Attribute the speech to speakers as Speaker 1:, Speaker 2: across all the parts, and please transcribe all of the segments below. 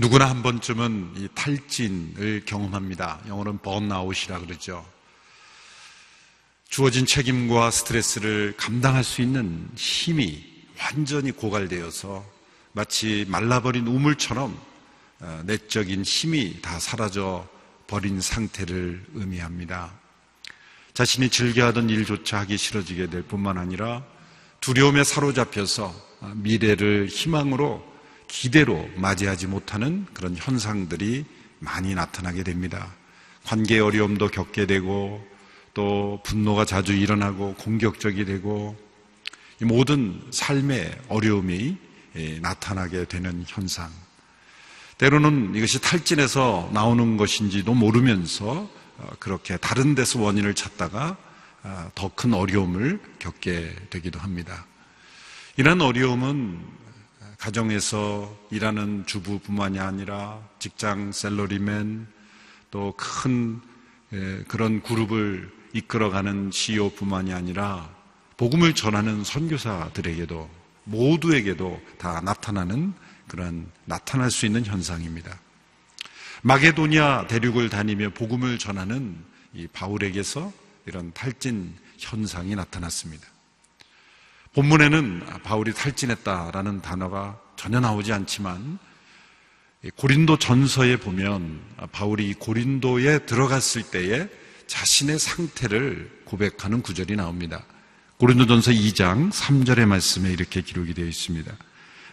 Speaker 1: 누구나 한 번쯤은 이 탈진을 경험합니다. 영어로는 번아웃이라 그러죠. 주어진 책임과 스트레스를 감당할 수 있는 힘이 완전히 고갈되어서 마치 말라버린 우물처럼 어, 내적인 힘이 다 사라져 버린 상태를 의미합니다. 자신이 즐겨하던 일조차 하기 싫어지게 될 뿐만 아니라 두려움에 사로잡혀서 어, 미래를 희망으로 기대로 맞이하지 못하는 그런 현상들이 많이 나타나게 됩니다. 관계 어려움도 겪게 되고 또 분노가 자주 일어나고 공격적이 되고 이 모든 삶의 어려움이 예, 나타나게 되는 현상. 때로는 이것이 탈진에서 나오는 것인지도 모르면서 어, 그렇게 다른 데서 원인을 찾다가 아, 더큰 어려움을 겪게 되기도 합니다. 이런 어려움은 가정에서 일하는 주부뿐만이 아니라 직장 셀러리맨 또 큰 그런 그룹을 이끌어가는 CEO뿐만이 아니라 복음을 전하는 선교사들에게도 모두에게도 다 나타나는 그런 나타날 수 있는 현상입니다. 마게도니아 대륙을 다니며 복음을 전하는 이 바울에게서 이런 탈진 현상이 나타났습니다. 본문에는 바울이 탈진했다라는 단어가 전혀 나오지 않지만 고린도 전서에 보면 바울이 고린도에 들어갔을 때에 자신의 상태를 고백하는 구절이 나옵니다. 고린도전서 2장 3절의 말씀에 이렇게 기록이 되어 있습니다.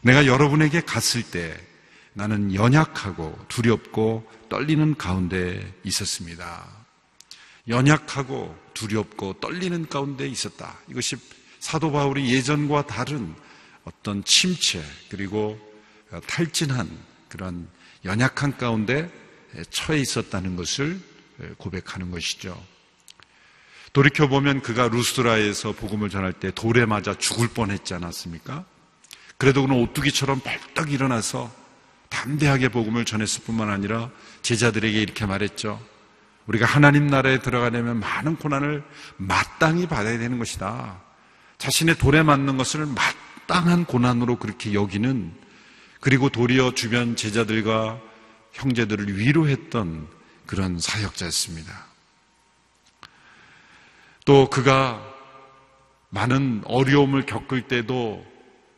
Speaker 1: 내가 여러분에게 갔을 때 나는 연약하고 두렵고 떨리는 가운데 있었습니다. 연약하고 두렵고 떨리는 가운데 있었다. 이것이 사도 바울이 예전과 다른 어떤 침체 그리고 탈진한 그런 연약한 가운데 처해 있었다는 것을 고백하는 것이죠. 돌이켜보면 그가 루스라에서 복음을 전할 때 돌에 맞아 죽을 뻔했지 않았습니까? 그래도 그는 오뚜기처럼 벌떡 일어나서 담대하게 복음을 전했을 뿐만 아니라 제자들에게 이렇게 말했죠. 우리가 하나님 나라에 들어가려면 많은 고난을 마땅히 받아야 되는 것이다. 자신의 돌에 맞는 것을 마땅한 고난으로 그렇게 여기는 그리고 도리어 주변 제자들과 형제들을 위로했던 그런 사역자였습니다. 또 그가 많은 어려움을 겪을 때도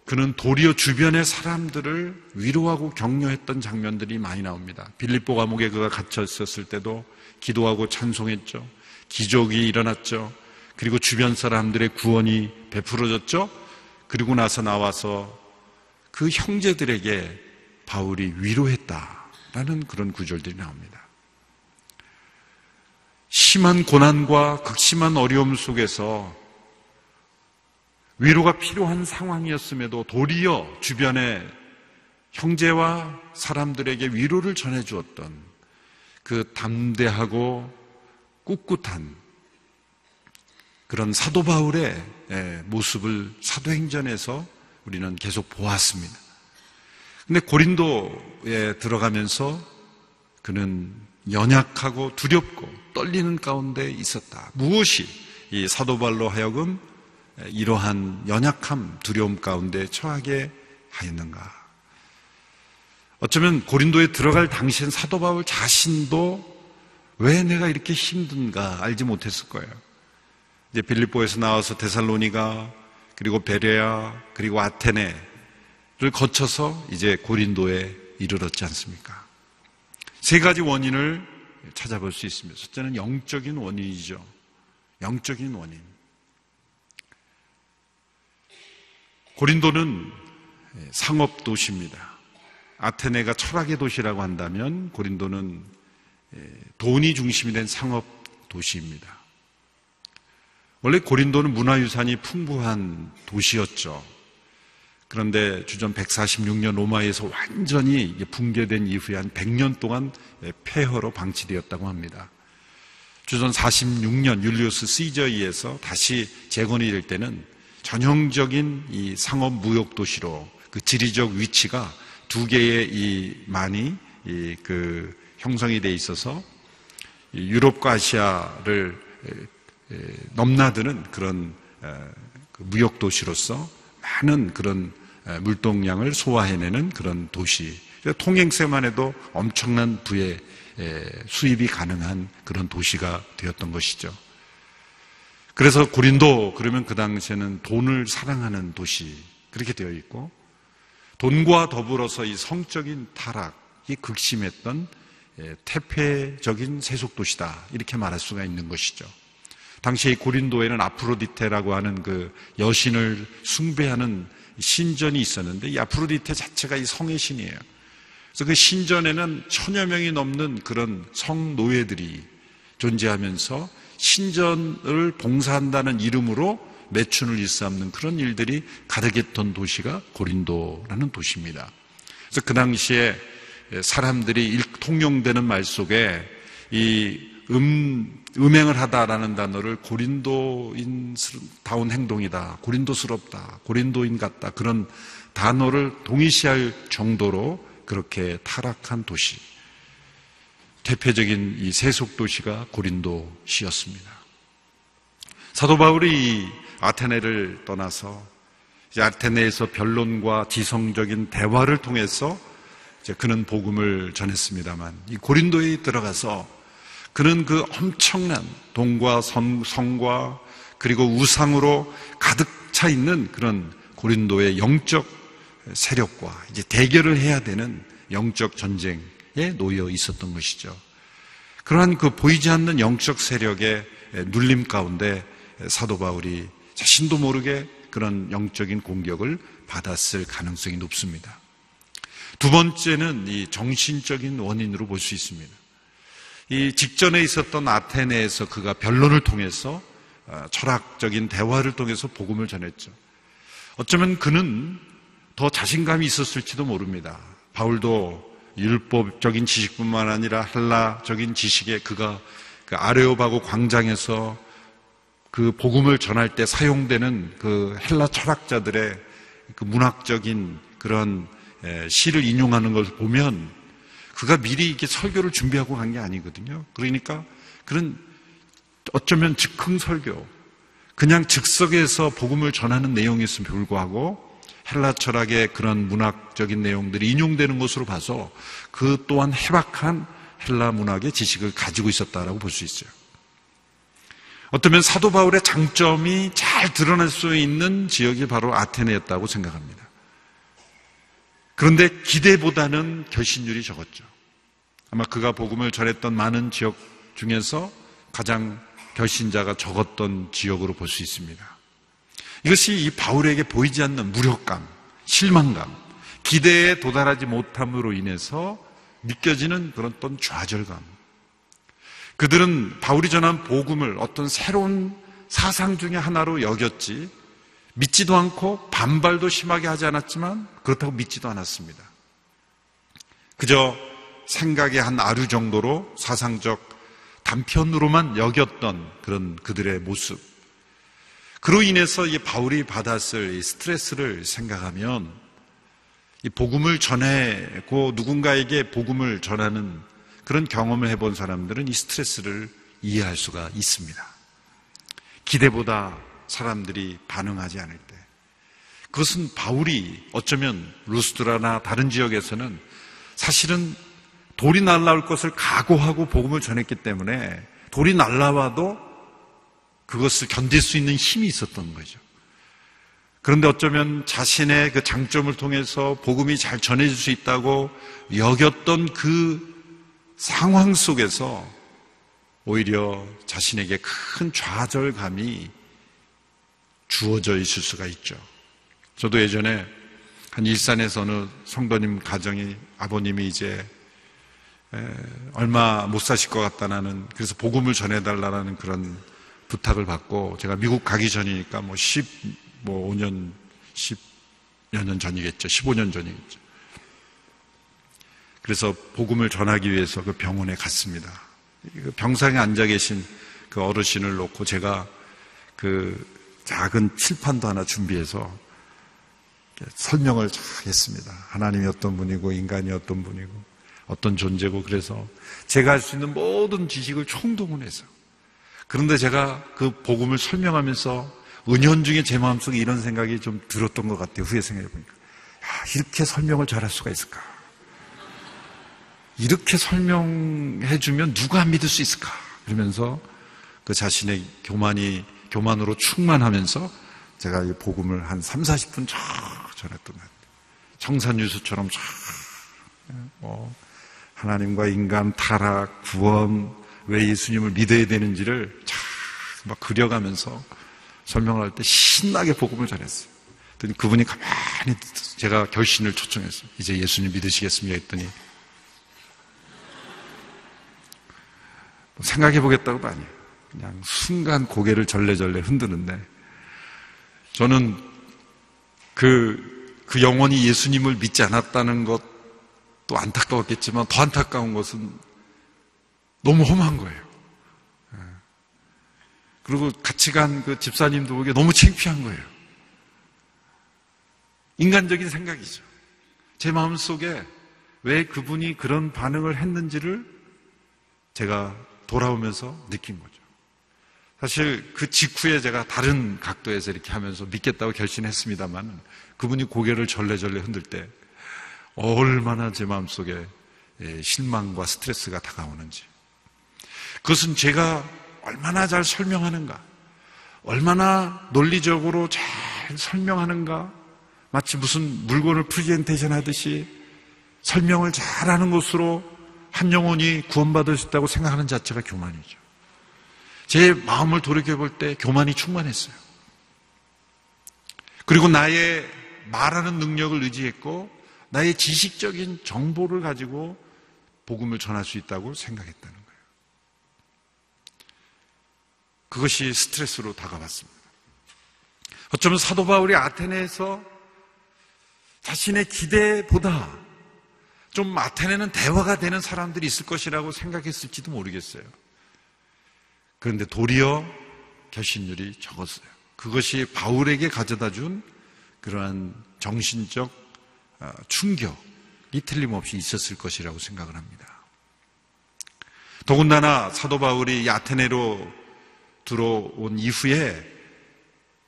Speaker 1: 그는 도리어 주변의 사람들을 위로하고 격려했던 장면들이 많이 나옵니다. 빌립보 감옥에 그가 갇혀 있었을 때도 기도하고 찬송했죠. 기적이 일어났죠. 그리고 주변 사람들의 구원이 베풀어졌죠. 그리고 나서 나와서 그 형제들에게 바울이 위로했다라는 그런 구절들이 나옵니다. 심한 고난과 극심한 어려움 속에서 위로가 필요한 상황이었음에도 도리어 주변의 형제와 사람들에게 위로를 전해 주었던 그 담대하고 꿋꿋한 그런 사도 바울의 예, 모습을 사도행전에서 우리는 계속 보았습니다. 근데 고린도에 들어가면서 그는 연약하고 두렵고 떨리는 가운데 있었다. 무엇이 이 사도 바울로 하여금 이러한 연약함, 두려움 가운데 처하게 하였는가? 어쩌면 고린도에 들어갈 당시엔 사도 바울 자신도 왜 내가 이렇게 힘든가 알지 못했을 거예요. 이제 빌립보에서 나와서 데살로니가 그리고 베레아 그리고 아테네를 거쳐서 이제 고린도에 이르렀지 않습니까? 세 가지 원인을 찾아볼 수 있습니다. 첫째는 영적인 원인이죠. 영적인 원인. 고린도는 상업 도시입니다. 아테네가 철학의 도시라고 한다면 고린도는 돈이 중심이 된 상업 도시입니다. 원래 고린도는 문화유산이 풍부한 도시였죠. 그런데 주전 146년 로마에서 완전히 붕괴된 이후에 한 100년 동안 폐허로 방치되었다고 합니다. 주전 46년 율리우스 시저에 의해서 다시 재건이 될 때는 전형적인 이 상업 무역 도시로 그 지리적 위치가 두 개의 이 만이 이 그 형성이 돼 있어서 이 유럽과 아시아를 넘나드는 그런 에, 그 무역 도시로서 많은 그런 에, 물동량을 소화해내는 그런 도시. 통행세만 해도 엄청난 부의 에, 수입이 가능한 그런 도시가 되었던 것이죠. 그래서 고린도 그러면 그 당시에는 돈을 사랑하는 도시 그렇게 되어 있고 돈과 더불어서 이 성적인 타락이 극심했던 예, 태폐적인 세속 도시다 이렇게 말할 수가 있는 것이죠. 당시 고린도에는 아프로디테라고 하는 그 여신을 숭배하는 신전이 있었는데 이 아프로디테 자체가 이 성의 신이에요. 그래서 그 신전에는 천여 명이 넘는 그런 성노예들이 존재하면서 신전을 봉사한다는 이름으로 매춘을 일삼는 그런 일들이 가득했던 도시가 고린도라는 도시입니다. 그래서 그 당시에 사람들이 통용되는 말 속에 이 음, 음행을 하다라는 단어를 고린도인다운 행동이다. 고린도스럽다. 고린도인 같다. 그런 단어를 동의시할 정도로 그렇게 타락한 도시. 대표적인 이 세속 도시가 고린도시였습니다. 사도 바울이 아테네를 떠나서 아테네에서 변론과 지성적인 대화를 통해서 그는 복음을 전했습니다만 이 고린도에 들어가서 그는 그 엄청난 돈과 성, 성과 그리고 우상으로 가득 차 있는 그런 고린도의 영적 세력과 이제 대결을 해야 되는 영적 전쟁에 놓여 있었던 것이죠. 그러한 그 보이지 않는 영적 세력의 눌림 가운데 사도 바울이 자신도 모르게 그런 영적인 공격을 받았을 가능성이 높습니다. 두 번째는 이 정신적인 원인으로 볼 수 있습니다. 이 직전에 있었던 아테네에서 그가 변론을 통해서 어, 철학적인 대화를 통해서 복음을 전했죠. 어쩌면 그는 더 자신감이 있었을지도 모릅니다. 바울도 율법적인 지식뿐만 아니라 헬라적인 지식에 그가 그 아레오바고 광장에서 그 복음을 전할 때 사용되는 그 헬라 철학자들의 그 문학적인 그런 시를 인용하는 것을 보면 그가 미리 이렇게 설교를 준비하고 간 게 아니거든요. 그러니까 그런 어쩌면 즉흥 설교, 그냥 즉석에서 복음을 전하는 내용이었음에 불구하고 헬라 철학의 그런 문학적인 내용들이 인용되는 것으로 봐서 그 또한 해박한 헬라 문학의 지식을 가지고 있었다라고 볼 수 있어요. 어쩌면 사도 바울의 장점이 잘 드러날 수 있는 지역이 바로 아테네였다고 생각합니다. 그런데 기대보다는 결신율이 적었죠. 아마 그가 복음을 전했던 많은 지역 중에서 가장 결신자가 적었던 지역으로 볼 수 있습니다. 이것이 이 바울에게 보이지 않는 무력감, 실망감, 기대에 도달하지 못함으로 인해서 느껴지는 그런 어떤 좌절감. 그들은 바울이 전한 복음을 어떤 새로운 사상 중의 하나로 여겼지 믿지도 않고 반발도 심하게 하지 않았지만 그렇다고 믿지도 않았습니다. 그저 생각의 한 아류 정도로 사상적 단편으로만 여겼던 그런 그들의 모습. 그로 인해서 이 바울이 받았을 이 스트레스를 생각하면 이 복음을 전해고 누군가에게 복음을 전하는 그런 경험을 해본 사람들은 이 스트레스를 이해할 수가 있습니다. 기대보다 사람들이 반응하지 않을 때. 그것은 바울이 어쩌면 루스드라나 다른 지역에서는 사실은 돌이 날라올 것을 각오하고 복음을 전했기 때문에 돌이 날라와도 그것을 견딜 수 있는 힘이 있었던 거죠. 그런데 어쩌면 자신의 그 장점을 통해서 복음이 잘 전해질 수 있다고 여겼던 그 상황 속에서 오히려 자신에게 큰 좌절감이 주어져 있을 수가 있죠. 저도 예전에 한 일산에서 어느 성도님 가정이 아버님이 이제 얼마 못 사실 것 같다는 그래서 복음을 전해달라는 그런 부탁을 받고 제가 미국 가기 전이니까 뭐 10, 뭐 5년, 10여 년 전이겠죠. 15년 전이겠죠. 그래서 복음을 전하기 위해서 그 병원에 갔습니다. 그 병상에 앉아 계신 그 어르신을 놓고 제가 그 작은 칠판도 하나 준비해서 설명을 잘 했습니다. 하나님이 어떤 분이고 인간이 어떤 분이고 어떤 존재고 그래서 제가 할 수 있는 모든 지식을 총동원해서 그런데 제가 그 복음을 설명하면서 은연 중에 제 마음속에 이런 생각이 좀 들었던 것 같아요. 후에 생각해 보니까. 야, 이렇게 설명을 잘할 수가 있을까? 이렇게 설명해 주면 누가 믿을 수 있을까? 그러면서 그 자신의 교만이, 교만으로 충만하면서 제가 이 복음을 한 3, 40분 쫙 전했던 것 같아요. 청산유수처럼 쫙, 뭐, 하나님과 인간 타락, 구원, 왜 예수님을 믿어야 되는지를 쫙막 그려가면서 설명을 할 때 신나게 복음을 전했어요. 그랬더니 그분이 가만히 제가 결신을 초청했어요. 이제 예수님 믿으시겠습니까? 했더니 뭐 생각해 보겠다고도 아니에요. 그냥 순간 고개를 절레절레 흔드는데 저는 그, 그 영혼이 예수님을 믿지 않았다는 것도 안타까웠겠지만 더 안타까운 것은 너무 험한 거예요. 예. 그리고 같이 간 그 집사님도 보기에 너무 창피한 거예요. 인간적인 생각이죠. 제 마음 속에 왜 그분이 그런 반응을 했는지를 제가 돌아오면서 느낀 거죠. 사실 그 직후에 제가 다른 각도에서 이렇게 하면서 믿겠다고 결심했습니다만 그분이 고개를 절레절레 흔들 때 얼마나 제 마음속에 예, 실망과 스트레스가 다가오는지 그것은 제가 얼마나 잘 설명하는가 얼마나 논리적으로 잘 설명하는가 마치 무슨 물건을 프레젠테이션 하듯이 설명을 잘하는 것으로 한 영혼이 구원받을 수 있다고 생각하는 자체가 교만이죠. 제 마음을 돌이켜 볼 때 교만이 충만했어요. 그리고 나의 말하는 능력을 의지했고 나의 지식적인 정보를 가지고 복음을 전할 수 있다고 생각했다는 거예요. 그것이 스트레스로 다가왔습니다. 어쩌면 사도 바울이 아테네에서 자신의 기대보다 좀 아테네는 대화가 되는 사람들이 있을 것이라고 생각했을지도 모르겠어요. 그런데 도리어 결신율이 적었어요. 그것이 바울에게 가져다 준 그러한 정신적 아, 충격이 틀림없이 있었을 것이라고 생각을 합니다. 더군다나 사도 바울이 아테네로 들어온 이후에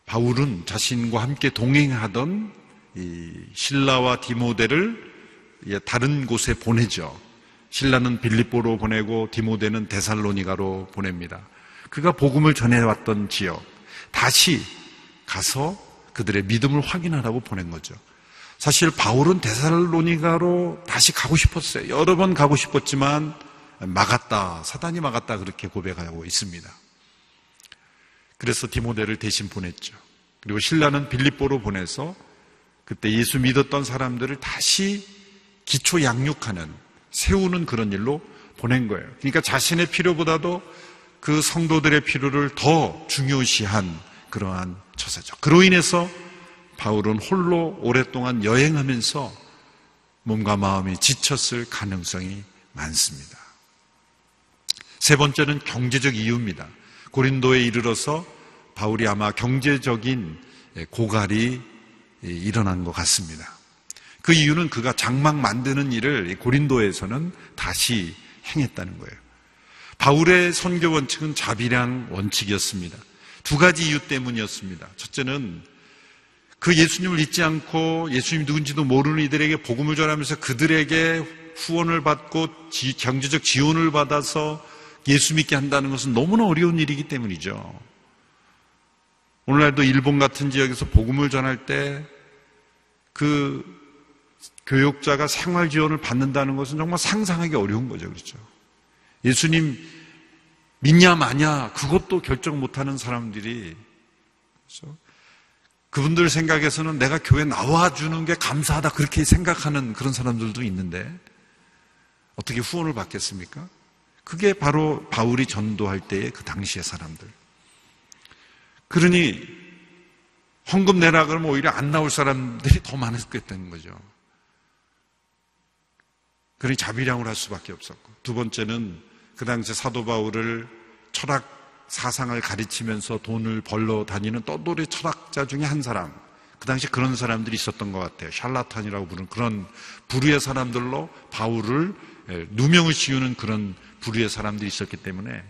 Speaker 1: 바울은 자신과 함께 동행하던 신라와 디모데를 다른 곳에 보내죠. 신라는 빌립보로 보내고 디모데는 데살로니가로 보냅니다. 그가 복음을 전해왔던 지역 다시 가서 그들의 믿음을 확인하라고 보낸 거죠. 사실 바울은 데살로니가로 다시 가고 싶었어요. 여러 번 가고 싶었지만 막았다. 사단이 막았다. 그렇게 고백하고 있습니다. 그래서 디모데를 대신 보냈죠. 그리고 신라는 빌립보로 보내서 그때 예수 믿었던 사람들을 다시 기초 양육하는 세우는 그런 일로 보낸 거예요. 그러니까 자신의 필요보다도 그 성도들의 필요를 더 중요시한 그러한 처사죠. 그로 인해서 바울은 홀로 오랫동안 여행하면서 몸과 마음이 지쳤을 가능성이 많습니다. 세 번째는 경제적 이유입니다. 고린도에 이르러서 바울이 아마 경제적인 고갈이 일어난 것 같습니다. 그 이유는 그가 장막 만드는 일을 고린도에서는 다시 행했다는 거예요. 바울의 선교 원칙은 자비량 원칙이었습니다. 두 가지 이유 때문이었습니다. 첫째는 그 예수님을 잊지 않고 예수님이 누군지도 모르는 이들에게 복음을 전하면서 그들에게 후원을 받고 경제적 지원을 받아서 예수 믿게 한다는 것은 너무나 어려운 일이기 때문이죠. 오늘날도 일본 같은 지역에서 복음을 전할 때 그 교육자가 생활 지원을 받는다는 것은 정말 상상하기 어려운 거죠. 그렇죠. 예수님 믿냐 마냐 그것도 결정 못하는 사람들이 그렇죠? 그분들 생각에서는 내가 교회 나와주는 게 감사하다 그렇게 생각하는 그런 사람들도 있는데 어떻게 후원을 받겠습니까? 그게 바로 바울이 전도할 때의 그 당시의 사람들. 그러니 헌금 내라 그러면 오히려 안 나올 사람들이 더 많았겠다는 거죠. 그러니 자비량을 할 수밖에 없었고 두 번째는 그 당시 사도 바울을 철학 사상을 가르치면서 돈을 벌러 다니는 떠돌이 철학자 중에 한 사람 그 당시 그런 사람들이 있었던 것 같아요. 샬라탄이라고 부르는 그런 부류의 사람들로 바울을 예, 누명을 씌우는 그런 부류의 사람들이 있었기 때문에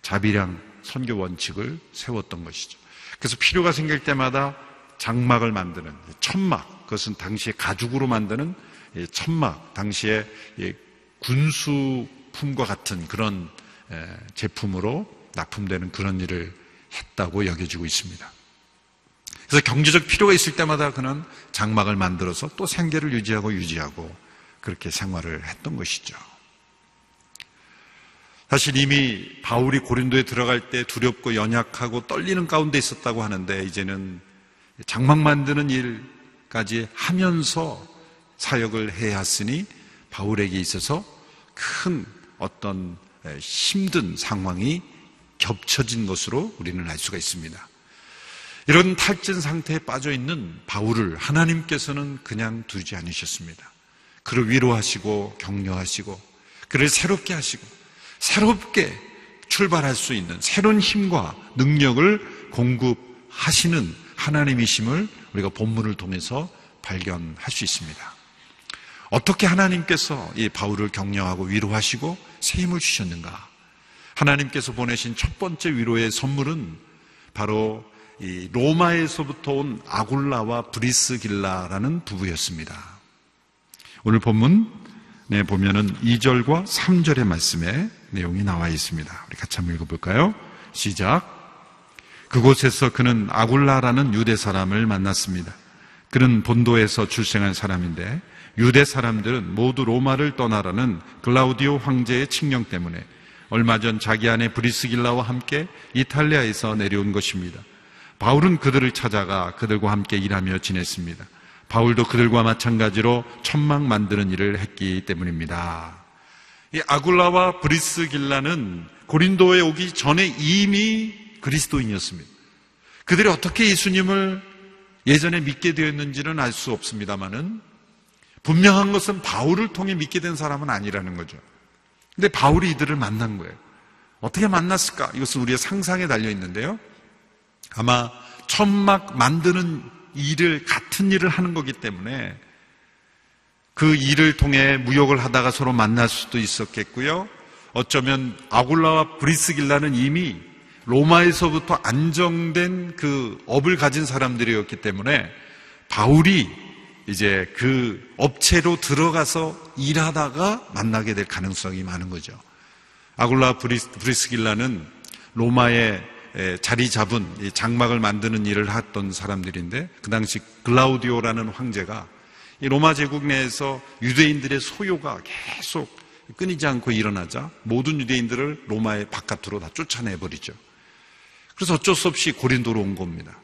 Speaker 1: 자비량 선교 원칙을 세웠던 것이죠. 그래서 필요가 생길 때마다 장막을 만드는 천막, 그것은 당시에 가죽으로 만드는 이 천막, 당시에 이 군수 품과 같은 그런 에, 제품으로 납품되는 그런 일을 했다고 여겨지고 있습니다. 그래서 경제적 필요가 있을 때마다 그는 장막을 만들어서 또 생계를 유지하고 유지하고 그렇게 생활을 했던 것이죠. 사실 이미 바울이 고린도에 들어갈 때 두렵고 연약하고 떨리는 가운데 있었다고 하는데 이제는 장막 만드는 일까지 하면서 사역을 해야 했으니 바울에게 있어서 큰 어떤 힘든 상황이 겹쳐진 것으로 우리는 알 수가 있습니다. 이런 탈진 상태에 빠져 있는 바울을 하나님께서는 그냥 두지 않으셨습니다. 그를 위로하시고 격려하시고 그를 새롭게 하시고 새롭게 출발할 수 있는 새로운 힘과 능력을 공급하시는 하나님이심을 우리가 본문을 통해서 발견할 수 있습니다. 어떻게 하나님께서 이 바울을 격려하고 위로하시고 새 힘을 주셨는가? 하나님께서 보내신 첫 번째 위로의 선물은 바로 이 로마에서부터 온 아굴라와 브리스길라라는 부부였습니다. 오늘 본문 네, 보면은 2절과 3절의 말씀에 내용이 나와 있습니다. 우리 같이 한번 읽어볼까요? 시작. 그곳에서 그는 아굴라라는 유대 사람을 만났습니다. 그는 본도에서 출생한 사람인데 유대 사람들은 모두 로마를 떠나라는 글라우디오 황제의 칙령 때문에 얼마 전 자기 아내 브리스길라와 함께 이탈리아에서 내려온 것입니다. 바울은 그들을 찾아가 그들과 함께 일하며 지냈습니다. 바울도 그들과 마찬가지로 천막 만드는 일을 했기 때문입니다. 이 아굴라와 브리스길라는 고린도에 오기 전에 이미 그리스도인이었습니다. 그들이 어떻게 예수님을 예전에 믿게 되었는지는 알 수 없습니다만은 분명한 것은 바울을 통해 믿게 된 사람은 아니라는 거죠. 근데 바울이 이들을 만난 거예요. 어떻게 만났을까? 이것은 우리의 상상에 달려 있는데요. 아마 천막 만드는 일을 같은 일을 하는 거기 때문에 그 일을 통해 무역을 하다가 서로 만날 수도 있었겠고요. 어쩌면 아굴라와 브리스길라는 이미 로마에서부터 안정된 그 업을 가진 사람들이었기 때문에 바울이 이제 그 업체로 들어가서 일하다가 만나게 될 가능성이 많은 거죠. 아굴라 브리스길라는 로마에 자리 잡은 장막을 만드는 일을 했던 사람들인데 그 당시 글라우디오라는 황제가 이 로마 제국 내에서 유대인들의 소요가 계속 끊이지 않고 일어나자 모든 유대인들을 로마의 바깥으로 다 쫓아내버리죠. 그래서 어쩔 수 없이 고린도로 온 겁니다.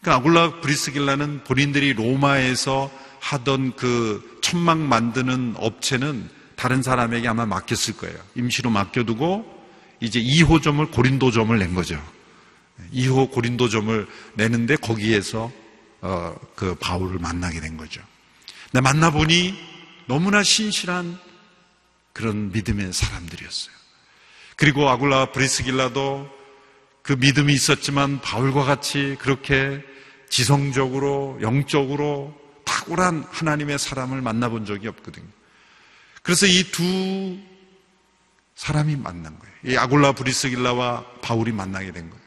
Speaker 1: 그러니까 아굴라 브리스길라는 본인들이 로마에서 하던 그 천막 만드는 업체는 다른 사람에게 아마 맡겼을 거예요. 임시로 맡겨두고 이제 2호점을 고린도점을 낸 거죠. 2호 고린도점을 내는데 거기에서 어, 그 바울을 만나게 된 거죠. 근데 만나보니 너무나 신실한 그런 믿음의 사람들이었어요. 그리고 아굴라 브리스길라도 그 믿음이 있었지만 바울과 같이 그렇게 지성적으로 영적으로 탁월한 하나님의 사람을 만나본 적이 없거든요. 그래서 이 두 사람이 만난 거예요. 이 아굴라 브리스길라와 바울이 만나게 된 거예요.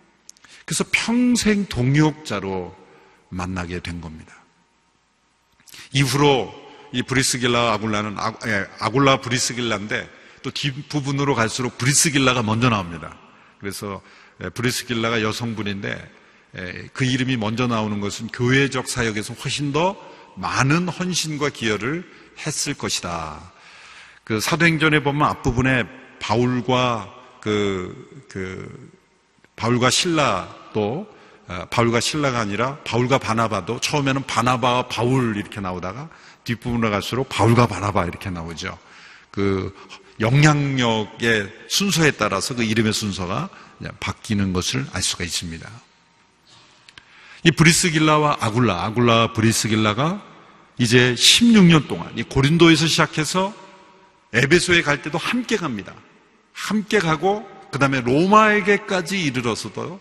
Speaker 1: 그래서 평생 동역자로 만나게 된 겁니다. 이후로 이 브리스길라 아굴라는 예, 아굴라 브리스길라인데 또 뒷부분으로 갈수록 브리스길라가 먼저 나옵니다. 그래서 예, 브리스길라가 여성분인데 예, 그 이름이 먼저 나오는 것은 교회적 사역에서 훨씬 더 많은 헌신과 기여를 했을 것이다. 그 사도행전에 보면 앞부분에 바울과 그, 그, 바울과 신라도, 어, 바울과 신라가 아니라 바울과 바나바도 처음에는 바나바와 바울 이렇게 나오다가 뒷부분으로 갈수록 바울과 바나바 이렇게 나오죠. 그 영향력의 순서에 따라서 그 이름의 순서가 바뀌는 것을 알 수가 있습니다. 이 브리스길라와 아굴라, 아굴라 브리스길라가 이제 16년 동안 이 고린도에서 시작해서 에베소에 갈 때도 함께 갑니다. 함께 가고 그 다음에 로마에게까지 이르러서도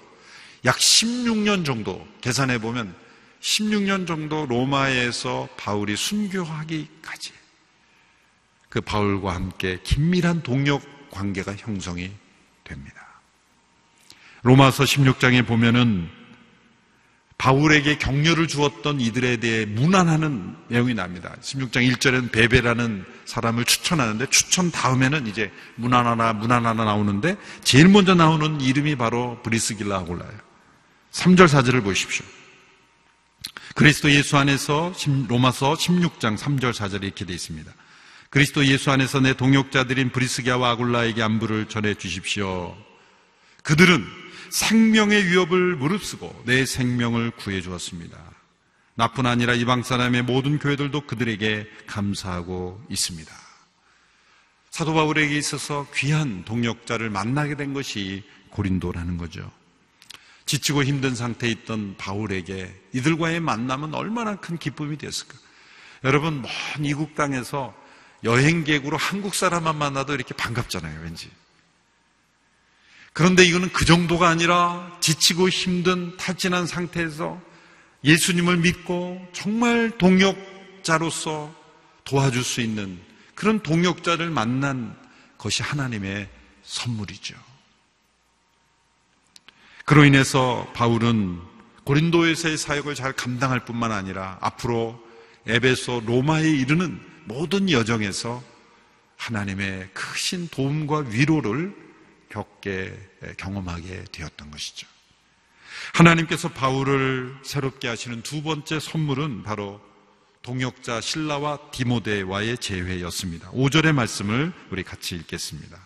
Speaker 1: 약 16년 정도 계산해 보면 16년 정도 로마에서 바울이 순교하기까지 그 바울과 함께 긴밀한 동력 관계가 형성이 됩니다. 로마서 16장에 보면은 바울에게 격려를 주었던 이들에 대해 문안하는 내용이 납니다. 16장 1절에는 베베라는 사람을 추천하는데 추천 다음에는 이제 문안하나 문안하나 나오는데 제일 먼저 나오는 이름이 바로 브리스길라 아골라예요. 3절 4절을 보십시오. 그리스도 예수 안에서 로마서 16장 3절 4절에 이렇게 되어 있습니다. 그리스도 예수 안에서 내 동역자들인 브리스기아와 아굴라에게 안부를 전해 주십시오. 그들은 생명의 위협을 무릅쓰고 내 생명을 구해 주었습니다. 나뿐 아니라 이방 사람의 모든 교회들도 그들에게 감사하고 있습니다. 사도 바울에게 있어서 귀한 동역자를 만나게 된 것이 고린도라는 거죠. 지치고 힘든 상태에 있던 바울에게 이들과의 만남은 얼마나 큰 기쁨이 됐을까? 여러분, 먼 이국 땅에서 여행객으로 한국 사람만 만나도 이렇게 반갑잖아요, 왠지. 그런데 이거는 그 정도가 아니라 지치고 힘든 탈진한 상태에서 예수님을 믿고 정말 동역자로서 도와줄 수 있는 그런 동역자를 만난 것이 하나님의 선물이죠. 그로 인해서 바울은 고린도에서의 사역을 잘 감당할 뿐만 아니라 앞으로 에베소 로마에 이르는 모든 여정에서 하나님의 크신 도움과 위로를 겪게 경험하게 되었던 것이죠. 하나님께서 바울을 새롭게 하시는 두 번째 선물은 바로 동역자 신라와 디모데와의 재회였습니다. 5절의 말씀을 우리 같이 읽겠습니다.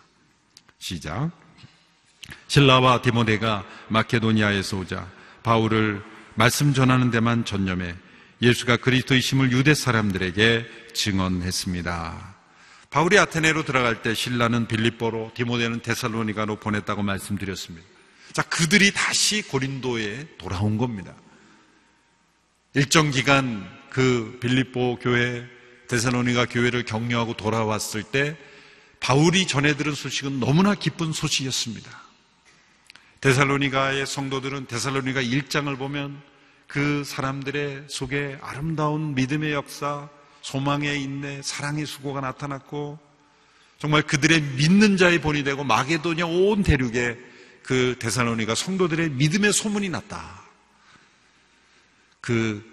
Speaker 1: 시작. 신라와 디모데가 마케도니아에서 오자 바울을 말씀 전하는 데만 전념해 예수가 그리스도이심을 유대 사람들에게 증언했습니다. 바울이 아테네로 들어갈 때 신라는 빌립보로 디모데는 데살로니가로 보냈다고 말씀드렸습니다. 자, 그들이 다시 고린도에 돌아온 겁니다. 일정 기간 그 빌립보 교회, 데살로니가 교회를 격려하고 돌아왔을 때 바울이 전해 들은 소식은 너무나 기쁜 소식이었습니다. 데살로니가의 성도들은 데살로니가 1장을 보면 그 사람들의 속에 아름다운 믿음의 역사, 소망의 인내, 사랑의 수고가 나타났고 정말 그들의 믿는 자의 본이 되고 마게도냐 온 대륙에 그 데살로니가 성도들의 믿음의 소문이 났다. 그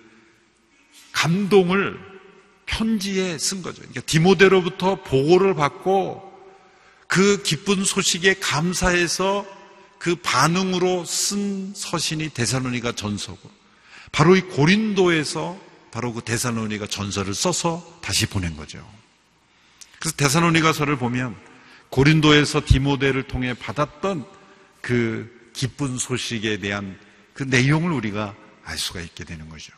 Speaker 1: 감동을 편지에 쓴 거죠. 그러니까 디모데로부터 보고를 받고 그 기쁜 소식에 감사해서 그 반응으로 쓴 서신이 데살로니가 전서고 바로 이 고린도에서 바로 그 데살로니가 전서를 써서 다시 보낸 거죠. 그래서 데살로니가서를 보면 고린도에서 디모데를 통해 받았던 그 기쁜 소식에 대한 그 내용을 우리가 알 수가 있게 되는 거죠.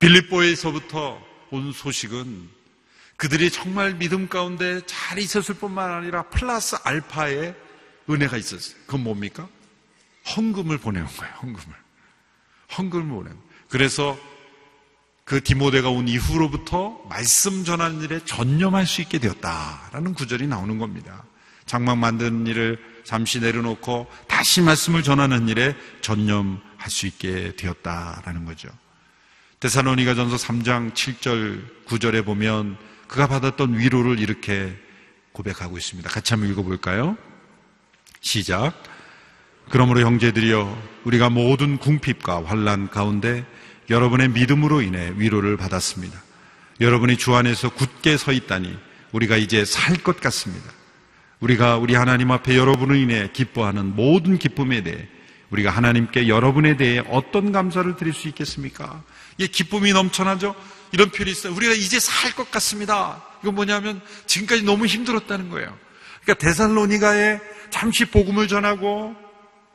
Speaker 1: 빌립보에서부터 온 소식은 그들이 정말 믿음 가운데 잘 있었을 뿐만 아니라 플러스 알파의 은혜가 있었어요. 그건 뭡니까? 헌금을 보내온 거예요, 헌금을. 헌금을 보내온 거예요. 그래서 그 디모데가 온 이후로부터 말씀 전하는 일에 전념할 수 있게 되었다라는 구절이 나오는 겁니다. 장막 만드는 일을 잠시 내려놓고 다시 말씀을 전하는 일에 전념할 수 있게 되었다라는 거죠. 데사로니가 전서 3장 7절 9절에 보면 그가 받았던 위로를 이렇게 고백하고 있습니다. 같이 한번 읽어볼까요? 시작. 그러므로 형제들이여 우리가 모든 궁핍과 환란 가운데 여러분의 믿음으로 인해 위로를 받았습니다. 여러분이 주 안에서 굳게 서 있다니 우리가 이제 살 것 같습니다. 우리가 우리 하나님 앞에 여러분을 인해 기뻐하는 모든 기쁨에 대해 우리가 하나님께 여러분에 대해 어떤 감사를 드릴 수 있겠습니까? 이게 기쁨이 넘쳐나죠? 이런 표현이 있어요. 우리가 이제 살 것 같습니다. 이건 뭐냐면 지금까지 너무 힘들었다는 거예요. 그러니까 데살로니가에 잠시 복음을 전하고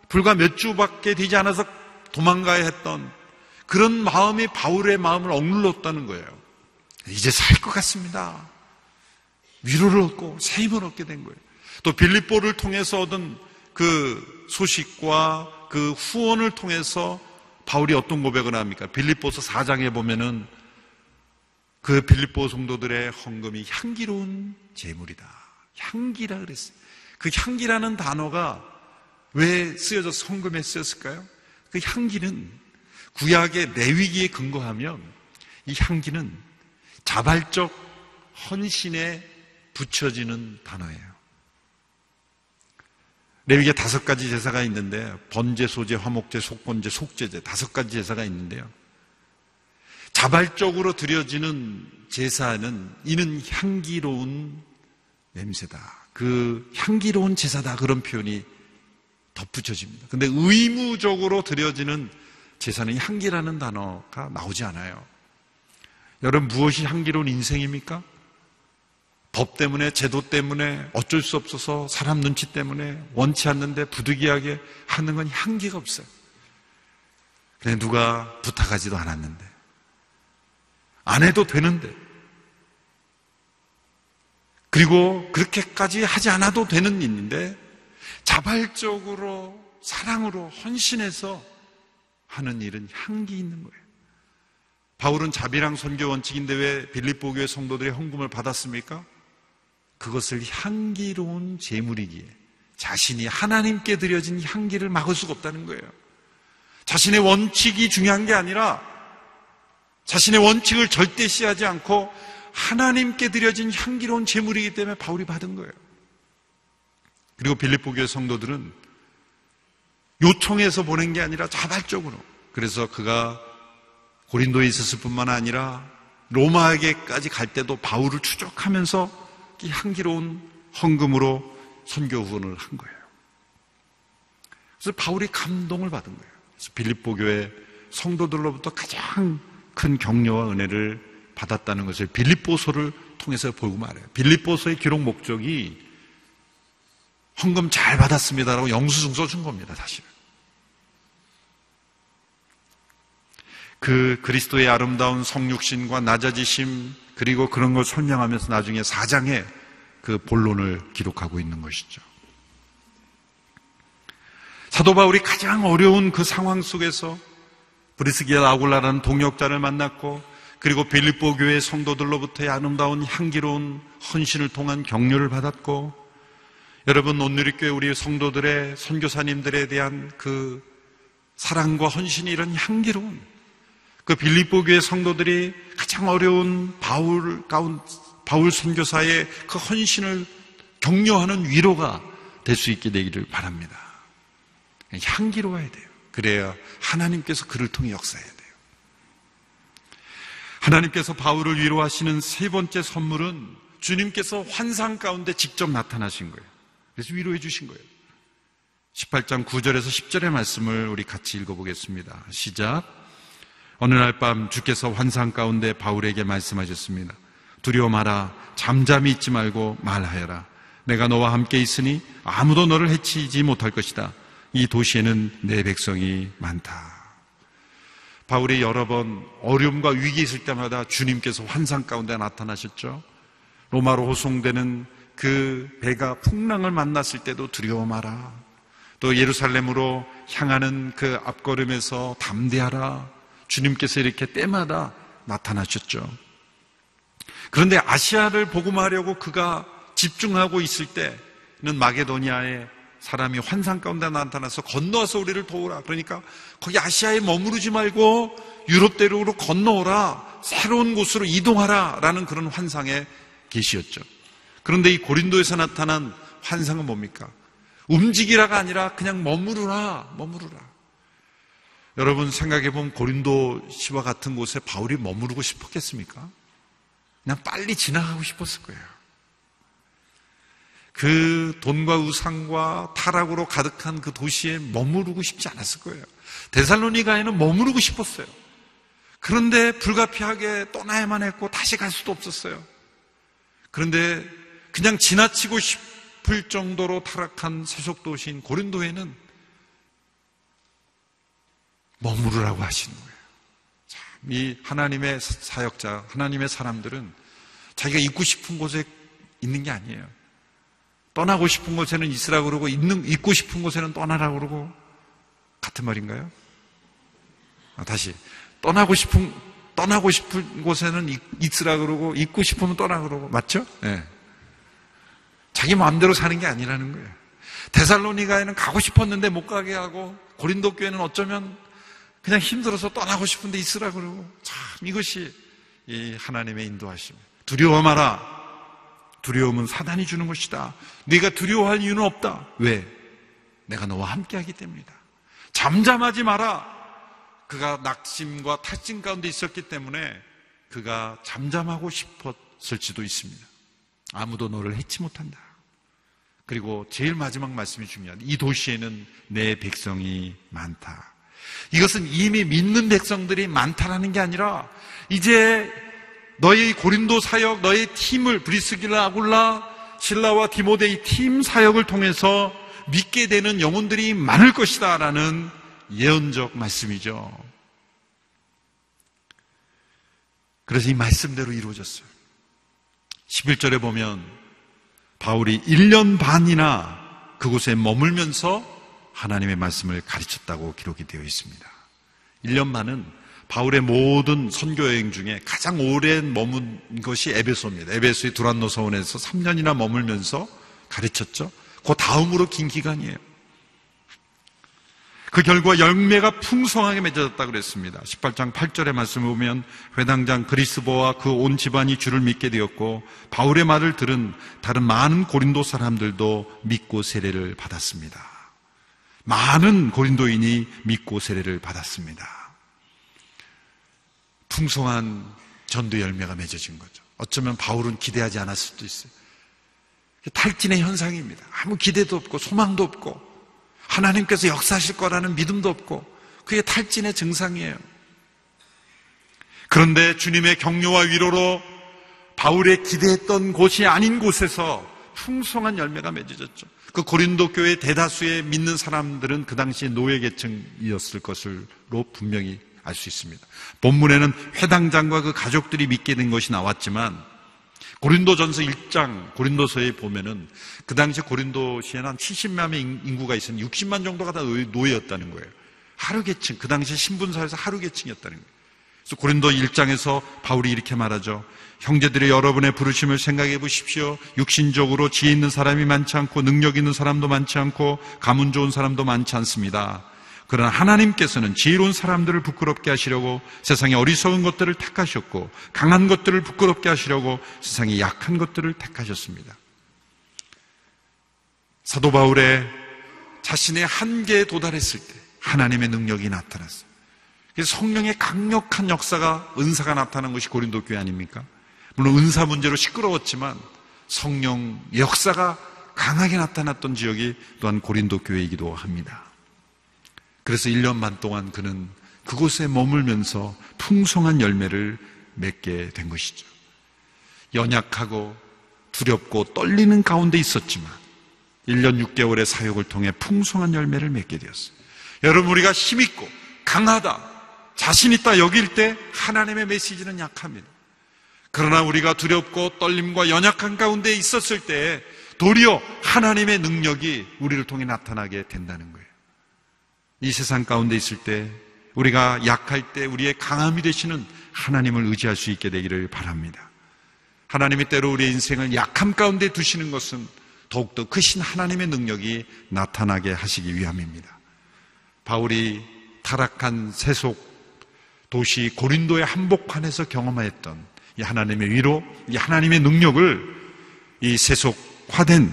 Speaker 1: 불과 몇 주밖에 되지 않아서 도망가야 했던 그런 마음이 바울의 마음을 억눌렀다는 거예요. 이제 살 것 같습니다. 위로를 얻고 새 힘을 얻게 된 거예요. 또 빌립보를 통해서 얻은 그 소식과 그 후원을 통해서 바울이 어떤 고백을 합니까? 빌립보서 4장에 보면은 그 빌립보 성도들의 헌금이 향기로운 재물이다. 향기라 그랬어요. 그 향기라는 단어가 왜 쓰여져서 헌금에 쓰였을까요? 그 향기는 구약의 레위기에 근거하면 이 향기는 자발적 헌신에 붙여지는 단어예요. 레위기에 다섯 가지 제사가 있는데 번제, 소제, 화목제, 속번제, 속제제 다섯 가지 제사가 있는데요. 자발적으로 드려지는 제사는 이는 향기로운 냄새다. 그 향기로운 제사다. 그런 표현이 덧붙여집니다. 근데 의무적으로 드려지는 제사는 향기라는 단어가 나오지 않아요. 여러분 무엇이 향기로운 인생입니까? 법 때문에, 제도 때문에, 어쩔 수 없어서 사람 눈치 때문에 원치 않는데 부득이하게 하는 건 향기가 없어요. 그냥 누가 부탁하지도 않았는데. 안 해도 되는데. 그리고 그렇게까지 하지 않아도 되는 일인데 자발적으로 사랑으로 헌신해서 하는 일은 향기 있는 거예요. 바울은 자비랑 선교 원칙인데 왜 빌립보 교회 성도들이 헌금을 받았습니까? 그것을 향기로운 제물이기에 자신이 하나님께 드려진 향기를 막을 수가 없다는 거예요. 자신의 원칙이 중요한 게 아니라 자신의 원칙을 절대 시하지 않고 하나님께 드려진 향기로운 제물이기 때문에 바울이 받은 거예요. 그리고 빌립보 교회 성도들은 요청해서 보낸 게 아니라 자발적으로 그래서 그가 고린도에 있었을 뿐만 아니라 로마에게까지 갈 때도 바울을 추적하면서 이 향기로운 헌금으로 선교 후원을 한 거예요. 그래서 바울이 감동을 받은 거예요. 그래서 빌립보 교회 성도들로부터 가장 큰 격려와 은혜를 받았다는 것을 빌립보서를 통해서 보고 말해요. 빌립보서의 기록 목적이 헌금 잘 받았습니다라고 영수증 써준 겁니다, 사실은. 그 그리스도의 아름다운 성육신과 낮아지심 그리고 그런 걸 설명하면서 나중에 사장에 그 본론을 기록하고 있는 것이죠. 사도 바울이 가장 어려운 그 상황 속에서 브리스기아 아굴라라는 동역자를 만났고 그리고 빌립보 교회 성도들로부터의 아름다운 향기로운 헌신을 통한 격려를 받았고 여러분 온누리교회 우리 성도들의 선교사님들에 대한 그 사랑과 헌신이 이런 향기로운 그 빌립보 교회 성도들이 가장 어려운 바울 가운 바울 선교사의 그 헌신을 격려하는 위로가 될 수 있게 되기를 바랍니다. 향기로워야 돼요. 그래야 하나님께서 그를 통해 역사해야 돼요. 하나님께서 바울을 위로하시는 세 번째 선물은 주님께서 환상 가운데 직접 나타나신 거예요. 그래서 위로해 주신 거예요. 18장 9절에서 10절의 말씀을 우리 같이 읽어보겠습니다. 시작. 어느 날 밤 주께서 환상 가운데 바울에게 말씀하셨습니다. 두려워 마라. 잠잠히 있지 말고 말하여라. 내가 너와 함께 있으니 아무도 너를 해치지 못할 것이다. 이 도시에는 내 백성이 많다. 바울이 여러 번 어려움과 위기 있을 때마다 주님께서 환상 가운데 나타나셨죠. 로마로 호송되는 그 배가 풍랑을 만났을 때도 두려워 마라. 또 예루살렘으로 향하는 그 앞걸음에서 담대하라. 주님께서 이렇게 때마다 나타나셨죠. 그런데 아시아를 복음하려고 그가 집중하고 있을 때는 마게도니아에 사람이 환상 가운데 나타나서 건너와서 우리를 도우라. 그러니까 거기 아시아에 머무르지 말고 유럽 대륙으로 건너오라. 새로운 곳으로 이동하라. 라는 그런 환상의 계시였죠. 그런데 이 고린도에서 나타난 환상은 뭡니까? 움직이라가 아니라 그냥 머무르라. 머무르라. 여러분 생각해 보면 고린도 시와 같은 곳에 바울이 머무르고 싶었겠습니까? 그냥 빨리 지나가고 싶었을 거예요. 그 돈과 우상과 타락으로 가득한 그 도시에 머무르고 싶지 않았을 거예요. 데살로니가에는 머무르고 싶었어요. 그런데 불가피하게 떠나야만 했고 다시 갈 수도 없었어요. 그런데 그냥 지나치고 싶을 정도로 타락한 세속 도시인 고린도에는 머무르라고 하시는 거예요. 참, 이 하나님의 사역자, 하나님의 사람들은 자기가 있고 싶은 곳에 있는 게 아니에요. 떠나고 싶은 곳에는 있으라고 그러고 있는 있고 싶은 곳에는 떠나라고 그러고 같은 말인가요? 아, 다시 떠나고 싶은 떠나고 싶은 곳에는 있으라 그러고 있고 싶으면 떠나 그러고 맞죠? 네. 자기 마음대로 사는 게 아니라는 거예요. 데살로니가에는 가고 싶었는데 못 가게 하고 고린도 교회는 어쩌면 그냥 힘들어서 떠나고 싶은데 있으라 그러고 참 이것이 이 하나님의 인도하심. 두려워 마라. 두려움은 사단이 주는 것이다. 네가 두려워할 이유는 없다. 왜? 내가 너와 함께하기 때문이다. 잠잠하지 마라. 그가 낙심과 탈진 가운데 있었기 때문에 그가 잠잠하고 싶었을지도 있습니다. 아무도 너를 해치 못한다. 그리고 제일 마지막 말씀이 중요한 이 도시에는 내 백성이 많다. 이것은 이미 믿는 백성들이 많다라는 게 아니라 이제 너의 고린도 사역, 너의 팀을 브리스길라 아굴라 실라와 디모데의 팀 사역을 통해서 믿게 되는 영혼들이 많을 것이다라는 예언적 말씀이죠. 그래서 이 말씀대로 이루어졌어요. 11절에 보면 바울이 1년 반이나 그곳에 머물면서 하나님의 말씀을 가르쳤다고 기록이 되어 있습니다. 1년 반은 바울의 모든 선교 여행 중에 가장 오랜 머문 것이 에베소입니다. 에베소의 두란노 서원에서 3년이나 머물면서 가르쳤죠. 그 다음으로 긴 기간이에요. 그 결과 열매가 풍성하게 맺어졌다 그랬습니다. 18장 8절의 말씀을 보면 회당장 그리스보와 그 온 집안이 주를 믿게 되었고 바울의 말을 들은 다른 많은 고린도 사람들도 믿고 세례를 받았습니다. 많은 고린도인이 믿고 세례를 받았습니다. 풍성한 전도 열매가 맺어진 거죠. 어쩌면 바울은 기대하지 않았을 수도 있어요. 탈진의 현상입니다. 아무 기대도 없고 소망도 없고 하나님께서 역사하실 거라는 믿음도 없고 그게 탈진의 증상이에요. 그런데 주님의 격려와 위로로 바울의 기대했던 곳이 아닌 곳에서 풍성한 열매가 맺어졌죠. 그 고린도 교회 대다수의 믿는 사람들은 그 당시 노예 계층이었을 것으로 분명히 알 수 있습니다. 본문에는 회당장과 그 가족들이 믿게 된 것이 나왔지만 고린도전서 1장 고린도서에 보면은 그 당시 고린도시에는 한 70만의 인구가 있었는데 60만 정도가 다 노예였다는 거예요. 하루 계층, 그 당시 신분사에서 하루 계층이었다는 거예요. 그래서 고린도 1장에서 바울이 이렇게 말하죠. 형제들의 여러분의 부르심을 생각해 보십시오. 육신적으로 지혜 있는 사람이 많지 않고 능력 있는 사람도 많지 않고 가문 좋은 사람도 많지 않습니다. 그러나 하나님께서는 지혜로운 사람들을 부끄럽게 하시려고 세상에 어리석은 것들을 택하셨고 강한 것들을 부끄럽게 하시려고 세상에 약한 것들을 택하셨습니다. 사도 바울의 자신의 한계에 도달했을 때 하나님의 능력이 나타났어요. 성령의 강력한 역사가 은사가 나타난 것이 고린도 교회 아닙니까? 물론 은사 문제로 시끄러웠지만 성령 역사가 강하게 나타났던 지역이 또한 고린도 교회이기도 합니다. 그래서 1년 반 동안 그는 그곳에 머물면서 풍성한 열매를 맺게 된 것이죠. 연약하고 두렵고 떨리는 가운데 있었지만 1년 6개월의 사역을 통해 풍성한 열매를 맺게 되었어요. 여러분 우리가 힘있고 강하다, 자신있다 여길 때 하나님의 메시지는 약합니다. 그러나 우리가 두렵고 떨림과 연약한 가운데 있었을 때 도리어 하나님의 능력이 우리를 통해 나타나게 된다는 거예요. 이 세상 가운데 있을 때 우리가 약할 때 우리의 강함이 되시는 하나님을 의지할 수 있게 되기를 바랍니다. 하나님이 때로 우리의 인생을 약함 가운데 두시는 것은 더욱더 크신 하나님의 능력이 나타나게 하시기 위함입니다. 바울이 타락한 세속 도시 고린도의 한복판에서 경험하였던 이 하나님의 위로, 이 하나님의 능력을 이 세속화된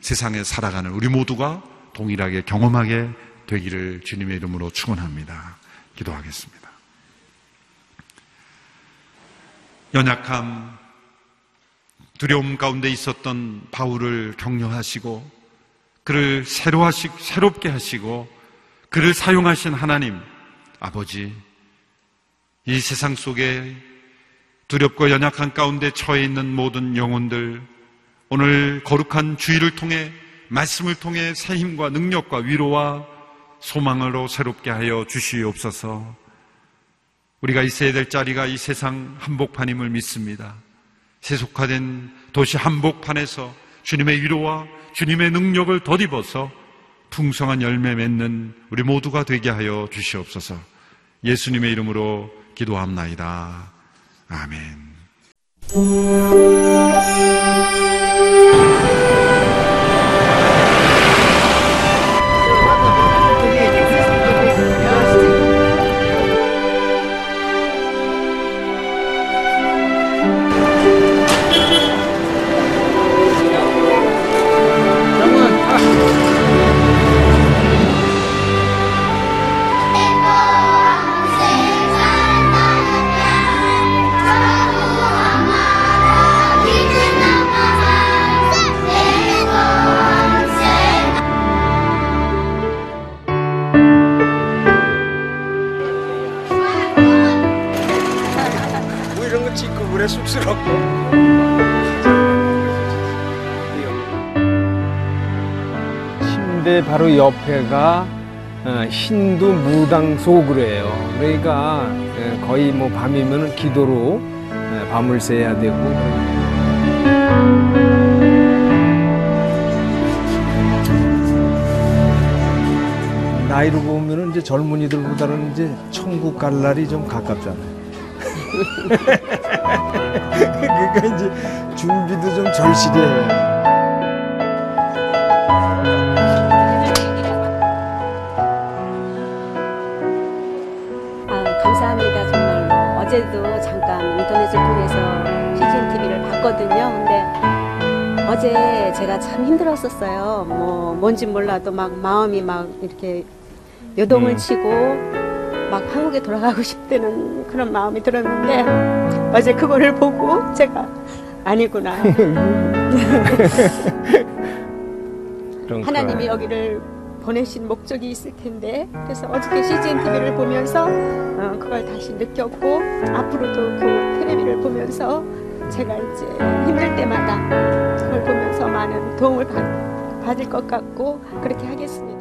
Speaker 1: 세상에 살아가는 우리 모두가 동일하게 경험하게 되기를 주님의 이름으로 축원합니다. 기도하겠습니다. 연약함, 두려움 가운데 있었던 바울을 격려하시고 그를 새로 하시, 새롭게 하시고 그를 사용하신 하나님 아버지 이 세상 속에 두렵고 연약한 가운데 처해 있는 모든 영혼들 오늘 거룩한 주의를 통해 말씀을 통해 새 힘과 능력과 위로와 소망으로 새롭게 하여 주시옵소서. 우리가 있어야 될 자리가 이 세상 한복판임을 믿습니다. 세속화된 도시 한복판에서 주님의 위로와 주님의 능력을 덧입어서 풍성한 열매 맺는 우리 모두가 되게 하여 주시옵소서. 예수님의 이름으로 기도합나이다. 아멘.
Speaker 2: 옆에가 어, 힌두 무당 소그래요. 그러니까 예, 거의 뭐 밤이면 기도로 예, 밤을 새야 되고. 나이로 보면은 이제 젊은이들보다는 이제 천국 갈 날이 좀 가깝잖아요. 그러니까 이제 준비도 좀 절실해요.
Speaker 3: 인터넷을 통해서 CGN TV를 봤거든요. 근데 어제 제가 참 힘들었었어요. 뭐, 뭔지 몰라도 막 마음이 막 이렇게 요동을
Speaker 2: 음.
Speaker 3: 치고 막 한국에 돌아가고 싶다는 그런 마음이 들었는데 어제 그거를 보고 제가 아니구나. 하나님이. 여기를 보내신 목적이 있을 텐데 그래서 어저께 CGN TV를 보면서 어, 그걸 다시 느꼈고 앞으로도 그 텔레비를 보면서 제가 이제 힘들 때마다 그걸 보면서 많은 도움을 받, 받을 것 같고 그렇게 하겠습니다.